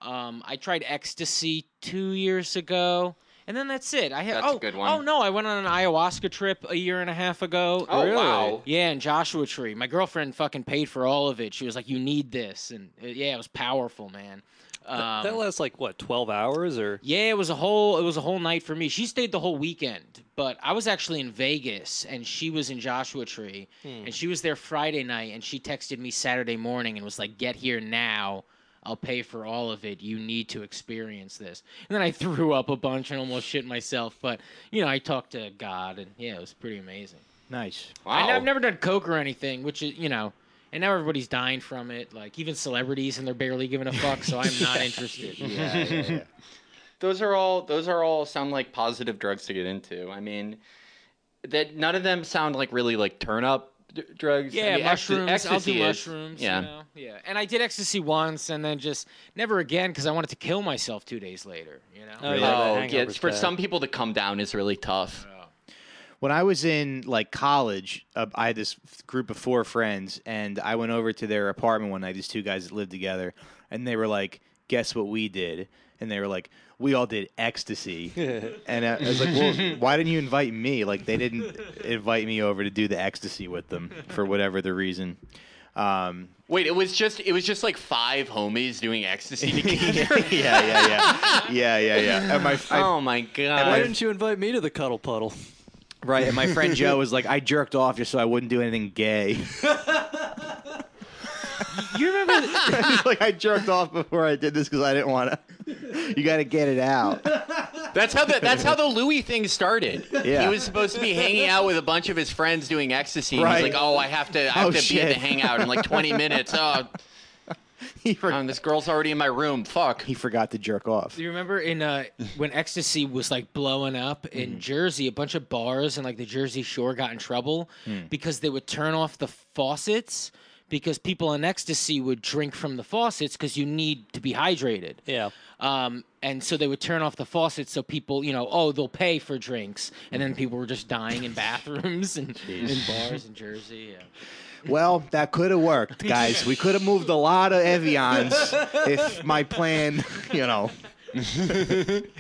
Um, I tried ecstasy two years ago, and then that's it. I had
That's a
oh
good one.
oh no, I went on an ayahuasca trip a year and a half ago.
Oh, wow.
Yeah, in Joshua Tree. My girlfriend fucking paid for all of it. She was like, "You need this," and uh, yeah, it was powerful, man. Um,
that lasts like what 12 hours or
yeah, it was a whole it was a whole night for me. She stayed the whole weekend, but I was actually in Vegas and she was in Joshua Tree and she was there Friday night and she texted me Saturday morning and was like, "Get here now. I'll pay for all of it. You need to experience this." And then I threw up a bunch and almost shit myself, but you know, I talked to God and yeah, it was pretty amazing.
Nice.
Wow.
I, have never done coke or anything, which is, you know, and now everybody's dying from it, like even celebrities and they're barely giving a fuck, so I'm not interested.
Yeah, yeah, yeah.
those are all those are all sound like positive drugs to get into. I mean, that none of them sound like really like turn up d- drugs. I
Yeah,
mean, ecsta-
mushrooms. I'll
ecstasy
do
is-
mushrooms.
yeah.
You know? Yeah. And I did ecstasy once and then just never again because I wanted to kill myself two days later. You know?
Oh, yeah,
Oh, yeah. For some people, to come down is really tough.
When I was in like college, uh, I had this group of four friends, and I went over to their apartment one night. These two guys that lived together, and they were like, "Guess what we did?" And they were like, "We all did ecstasy." and I, I was like, "Well, why didn't you invite me? Like, they didn't invite me over to do the ecstasy with them for whatever the reason." Um,
Wait, it was just it was just like five homies doing ecstasy together.
yeah, yeah, yeah, yeah, yeah, yeah. And my, I,
oh my god!
Why didn't you invite me to the cuddle puddle?
right, and my friend Joe was like, "I jerked off just so I wouldn't do anything gay."
You remember?
He's like, I jerked off before I did this because I didn't want to. You got to get it out.
That's how the that's how the Louis thing started.
Yeah.
He was supposed to be hanging out with a bunch of his friends doing ecstasy. And
Right.
He's like, "Oh, I have to, I have
Oh,
to be at the hangout in like 20 minutes. Oh,
He, for-
um, this girl's already in my room. Fuck."
he forgot to jerk off.
Do you remember in uh when ecstasy was like blowing up in Jersey, a bunch of bars and like the Jersey Shore got in trouble because they would turn off the faucets because people in ecstasy would drink from the faucets because you need to be hydrated.
Yeah.
Um, and so they would turn off the faucets so people, you know, oh, they'll pay for drinks, and then people were just dying in bathrooms and in bars in Jersey. Yeah.
Well, that could have worked, guys. We could have moved a lot of Evians if my plan, you know.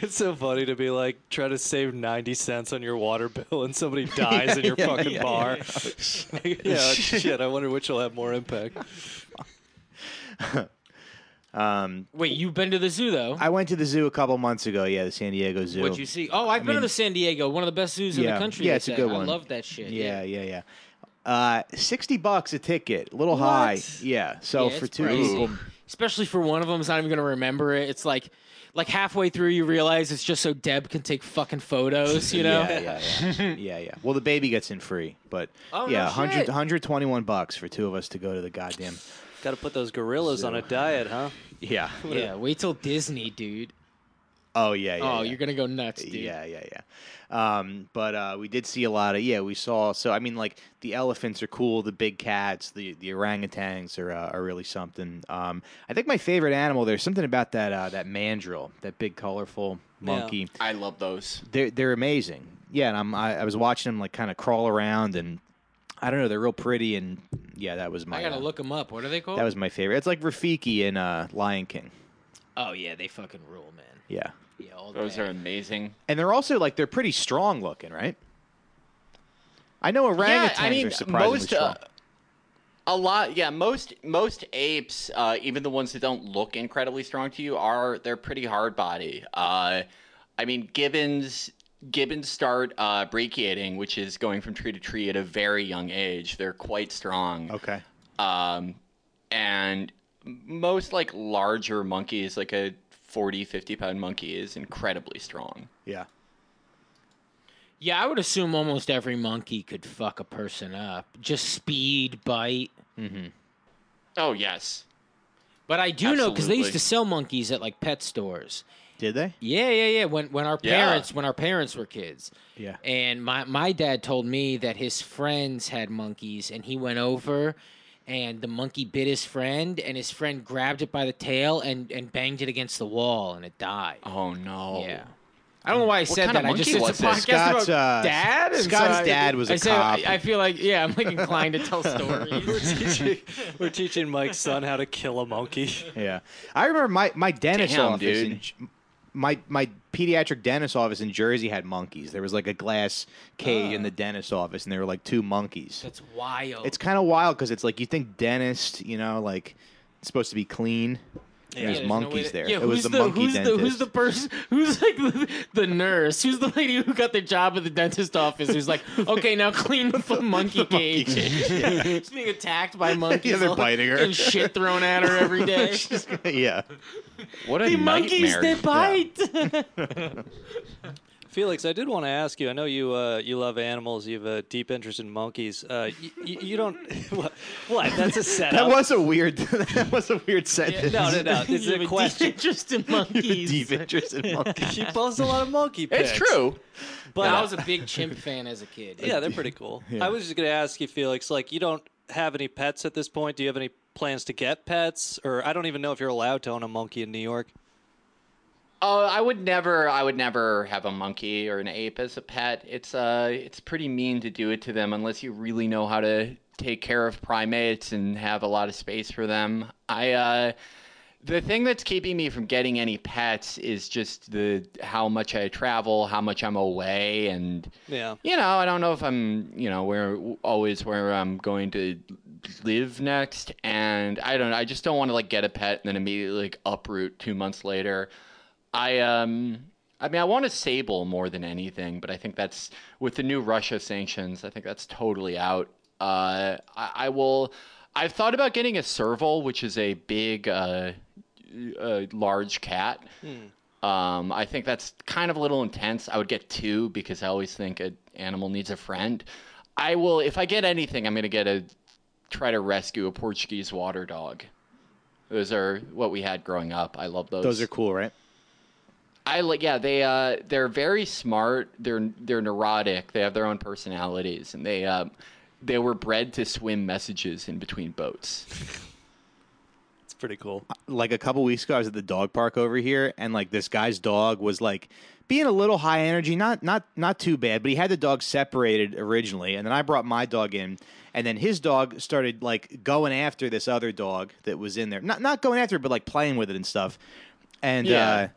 It's so funny to be like try to save ninety cents on your water bill and somebody dies in your
yeah,
fucking
yeah,
bar. Yeah, shit. I wonder which will have more impact.
Um,
Wait, you've been to the zoo though?
I went to the zoo a couple months ago. Yeah, the San Diego Zoo.
What'd you see? Oh, I've been
mean-
to the San Diego, one of the best zoos in the country.
Yeah, it's a
say.
good
I
one.
love that shit.
Yeah, yeah, yeah. Uh, sixty bucks a ticket, a little high. Yeah. So
Yeah,
for two
pricey.
people,
Especially for one of them, it's not even gonna remember it. It's like, like halfway through, you realize it's just so Deb can take fucking photos. You know?
Yeah, yeah, yeah. yeah, yeah. Well, the baby gets in free, but
Oh, no
yeah,
shit.
100, 121 bucks for two of us to go to the goddamn.
Got to put those gorillas on a diet, huh?
Yeah.
Yeah, Wait till Disney, dude.
Oh yeah, yeah.
oh,
yeah.
you're gonna go nuts, dude.
Yeah, yeah, yeah. Um, but uh, we did see a lot of yeah. We saw so I mean like the elephants are cool, the big cats, the the orangutans are uh, are really something. Um, I think my favorite animal there's something about that uh, that mandrill, that big colorful monkey.
I love those.
They're they're amazing. Yeah, and I'm I, I was watching them like kind of crawl around and I don't know they're real pretty and yeah that was my
I gotta
uh,
look them up. What are they called?
that was my favorite. It's like Rafiki in uh, Lion King.
Oh yeah, they fucking rule, man.
Yeah.
Yeah, all
Those
day.
are amazing.
And they're also like they're pretty strong looking, right? I know orangutans
yeah, I mean,
are surprisingly
most
strong.
uh, a lot. Yeah, most most apes, uh, even the ones that don't look incredibly strong to you, are they're pretty hard body. Uh, I mean, gibbons gibbons start uh, brachiating, which is going from tree to tree at a very young age. They're quite strong.
okay.
Um, and most like larger monkeys, like a 40, 50 pound monkey, is incredibly strong.
Yeah.
Yeah, I would assume almost every monkey could fuck a person up. Just speed, bite. Mm-hmm.
Oh yes.
But I do know because they used to sell monkeys at like pet stores.
Did they?
Yeah, yeah, yeah. When when our
Yeah.
parents when our parents were kids.
Yeah.
And my my dad told me that his friends had monkeys and he went over and the monkey bit his friend and his friend grabbed it by the tail and, and banged it against the wall and it died.
Oh no.
Yeah. I don't know why I said
kind
that.
of
I just
monkey
it's a
was it?
podcast
Scott's,
about
uh,
dad. and
Scott's
I-
dad was a
I said-
cop.
I feel like yeah, I'm like inclined to tell stories.
teaching, we're teaching Mike's son how to kill a monkey.
Yeah. I remember my my dentist
Damn,
office
dude.
in J- my my pediatric dentist office in Jersey had monkeys. There was like a glass cage in the dentist office, and there were like two monkeys.
That's wild.
It's kind of wild because it's like you think dentist, you know, like it's supposed to be clean.
Yeah,
There's
there's no
monkeys
to-
there.
Yeah,
it was
who's
the,
the,
monkey
who's
dentist.
the who's the person who's like the, the nurse? Who's the lady who got the job at the dentist office? Who's like, okay, now clean the monkey cage. She's being attacked by monkeys.
Yeah, they're
all-
biting her.
and shit thrown at her every day.
yeah.
What a
the monkeys
nightmare.
that bite.
Felix, I did want to ask you. I know you uh, you love animals. You have a deep interest in monkeys. Uh, you, you don't what? What? That's a setup.
That was a weird. that was a weird sentence.
no, no, no. It's
You have
a
deep
question.
interest in monkeys.
Deep interest in monkeys.
She posts a lot of monkey pics.
It's true.
But
I was a big chimp fan as a kid.
yeah, they're pretty cool. I was just gonna ask you, Felix. Like, you don't have any pets at this point. Do you have any plans to get pets? Or I don't even know if you're allowed to own a monkey in New York.
Oh, I would never. I would never have a monkey or an ape as a pet. It's uh, it's pretty mean to do it to them unless you really know how to take care of primates and have a lot of space for them. I uh, the thing that's keeping me from getting any pets is just the how much I travel, how much I'm away, and
Yeah.
you know, I don't know if I'm, you know, where always where I'm going to live next, and I don't. I just don't want to like get a pet and then immediately like uproot two months later. I um, I mean, I want a sable more than anything, but I think that's with the new Russia sanctions. I think that's totally out. Uh, I, I will. I've thought about getting a serval, which is a big, uh, uh large cat. Um, I think that's kind of a little intense. I would get two because I always think an animal needs a friend. I will, if I get anything, I'm going to get a try to rescue a Portuguese water dog. Those are what we had growing up. I love those.
Those are cool, right?
I like. Yeah, they uh, they're very smart. They're they're neurotic. They have their own personalities, and they um, they were bred to swim messages in between boats.
It's pretty cool.
like a couple weeks ago, I was at the dog park over here, and like this guy's dog was like being a little high energy, not not not too bad, but he had the dog separated originally, and then I brought my dog in, and then his dog started like going after this other dog that was in there, not not going after it, but like playing with it and stuff, and
Yeah.
uh,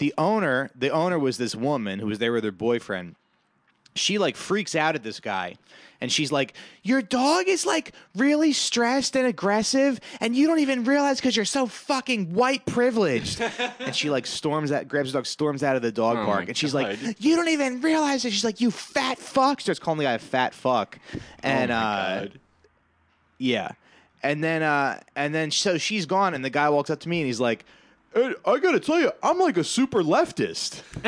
the owner, the owner was this woman who was there with her boyfriend. She like freaks out at this guy. And she's like, Your dog is like really stressed and aggressive, and you don't even realize because you're so fucking white privileged. and she like storms out, grabs the dog, storms out of the dog
Oh
park,
my
and she's like, You don't even realize it. She's like, You fat fuck. Starts calling the guy a fat fuck. And
oh
uh,
God.
yeah. And then uh and then so she's gone and the guy walks up to me and he's like, "Ed, I got to tell you, I'm like a super leftist.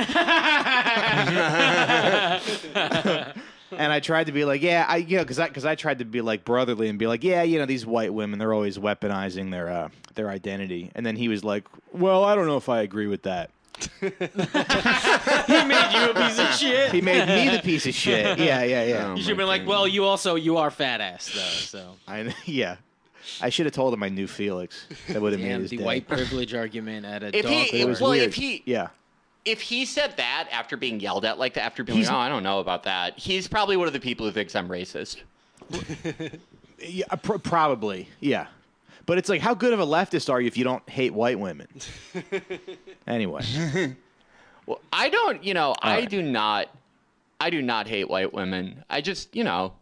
and I tried to be like, yeah, I you know, cuz I cuz I tried to be like brotherly and be like, yeah, you know, these white women, they're always weaponizing their uh their identity. And then he was like, "Well, I don't know if I agree with that."
he made you a piece of shit.
He made me the piece of shit. Yeah, yeah, yeah.
Oh
You should have been
my
like, well, you also you are fat ass though. So
I yeah. I should have told him I knew Felix. That would have made
damn
his
the
day.
white privilege argument at a
If
dog
he,
it was
well,
weird.
if he,
Yeah.
if he said that after being yelled at like that, after being
He's-
like, oh, I don't know about that, he's probably one of the people who thinks I'm racist.
Yeah, pr- probably. Yeah. But it's like, how good of a leftist are you if you don't hate white women? anyway,
Well, I don't, you know, I
right.
do not, I do not hate white women. I just, you know,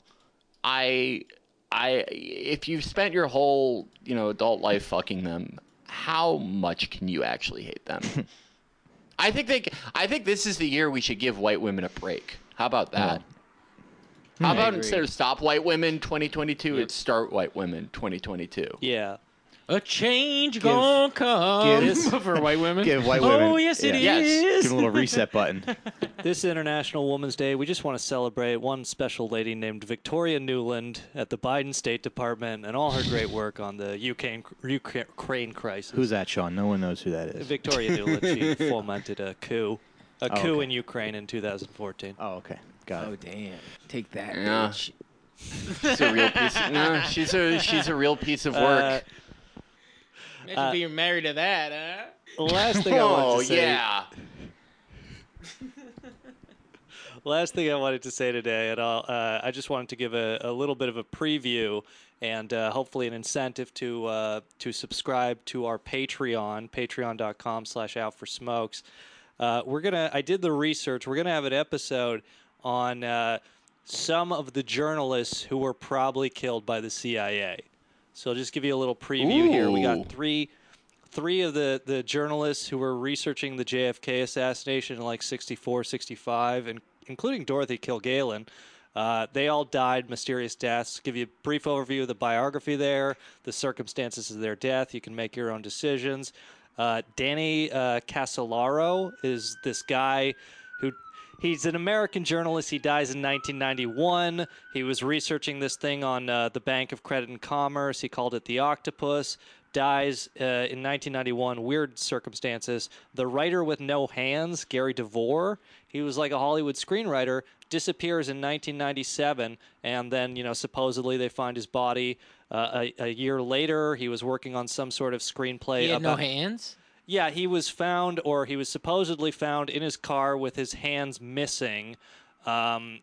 I, I, if you've spent your whole, you know, adult life fucking them, how much can you actually hate them? I think they, I think this is the year we should give white women a break. How about that? Hmm. How about
agree.
instead of stop white women 2022, it's start white women 2022?
Yeah.
A change gonna come
give-
for white women.
give white
oh yes, it is.
yeah.
Yes.
Give him a little reset button.
This International Women's Day, we just want to celebrate one special lady named Victoria Nuland at the Biden State Department and all her great work on the Ukraine, Ukraine crisis.
Who's that, Sean? No one knows who that is.
Victoria Nuland. She fomented a coup, a
Oh,
coup
okay.
in Ukraine in 2014.
Oh, okay. Got
Oh
it.
damn! Take that,
Yeah.
bitch.
She's a real piece. Of, no, she's a she's a real piece of
Uh,
work.
Imagine
Uh,
being married to that, huh?
Last thing I wanted
oh
to say.
yeah.
Last thing I wanted to say today, and I'll, uh, I just wanted to give a, a little bit of a preview and uh, hopefully an incentive to uh, to subscribe to our Patreon, patreon.com slash out for smokes. Uh, we're gonna. I did the research. We're gonna have an episode on uh, some of the journalists who were probably killed by the CIA. So I'll just give you a little preview here. We got three three of the, the journalists who were researching the JFK assassination in like 64, 65, and including Dorothy Kilgallen. Uh, they all died mysterious deaths. Give you a brief overview of the biography there, the circumstances of their death. You can make your own decisions. Uh, Danny uh, Casolaro is this guy who he's an American journalist. He dies in 1991. He was researching this thing on uh, the Bank of Credit and Commerce. He called it the octopus. Dies uh, in 1991. Weird circumstances. The writer with no hands, Gary DeVore. He was like a Hollywood screenwriter. Disappears in 1997, and then you know supposedly they find his body uh, a, a year later. He was working on some sort of screenplay.
He had no hands.
Yeah, he was found, or he was supposedly found in his car with his hands missing. Um,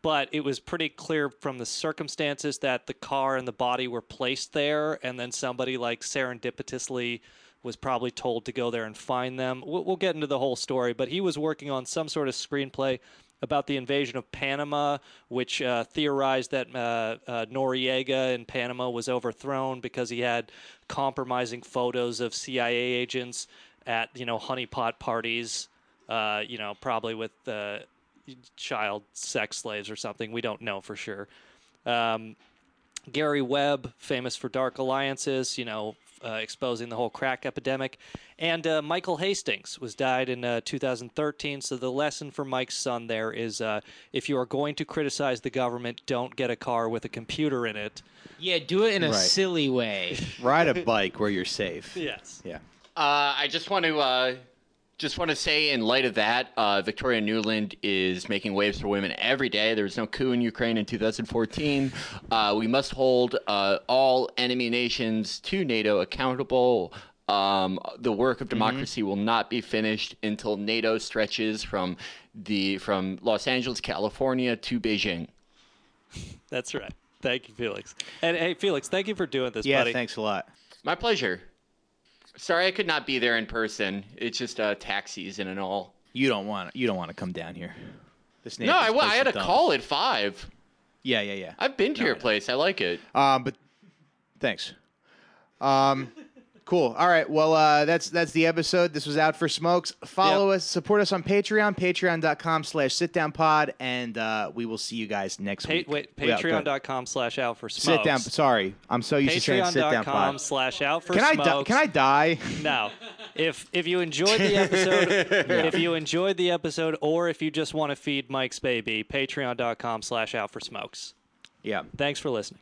but it was pretty clear from the circumstances that the car and the body were placed there, and then somebody like serendipitously was probably told to go there and find them. We'll, we'll get into the whole story, but he was working on some sort of screenplay about the invasion of Panama, which uh, theorized that uh, uh, Noriega in Panama was overthrown because he had compromising photos of CIA agents at you know honeypot parties, uh, you know probably with child sex slaves or something. We don't know for sure. Um, Gary Webb, famous for Dark Alliances, you know, uh, exposing the whole crack epidemic, and uh, Michael Hastings was died in uh, 2013. So the lesson for Mike's son there is, uh, if you are going to criticize the government, don't get a car with a computer in it.
Yeah, do it in a
Right.
silly way.
Ride a bike where you're safe.
Yes.
Yeah.
Uh, I just want to uh, just want to say, in light of that, uh, Victoria Nuland is making waves for women every day. There was no coup in Ukraine in 2014. Uh, we must hold uh, all enemy nations to NATO accountable. Um, the work of democracy will not be finished until NATO stretches from the from Los Angeles, California, to Beijing.
That's right. Thank you, Felix. And hey, Felix, thank you for doing this,
Yeah,
buddy.
thanks a lot.
My pleasure. Sorry, I could not be there in person. It's just uh, tax season and all.
You don't want you don't want to come down here. This
No, I,
this
wa-
place
I had a call at five.
Yeah, yeah, yeah.
I've been to your place. I like it.
Um, but thanks. Um, cool. All right. Well, uh, that's that's the episode. This was out for smokes. Follow us, support us on Patreon, patreon.com slash sit down pod, and uh, we will see you guys next
Pa-
week.
wait,
Yeah, go ahead.
patreon.com slash out for smokes.
Sit down. Sorry, I'm so used to saying sit down
Patreon.com
pod.
slash out for
Can I
smokes.
di- can I die?
No. If if you enjoyed the episode, if you enjoyed the episode, or if you just want to feed Mike's baby, patreon.com slash out for smokes.
yeah.
Thanks for listening.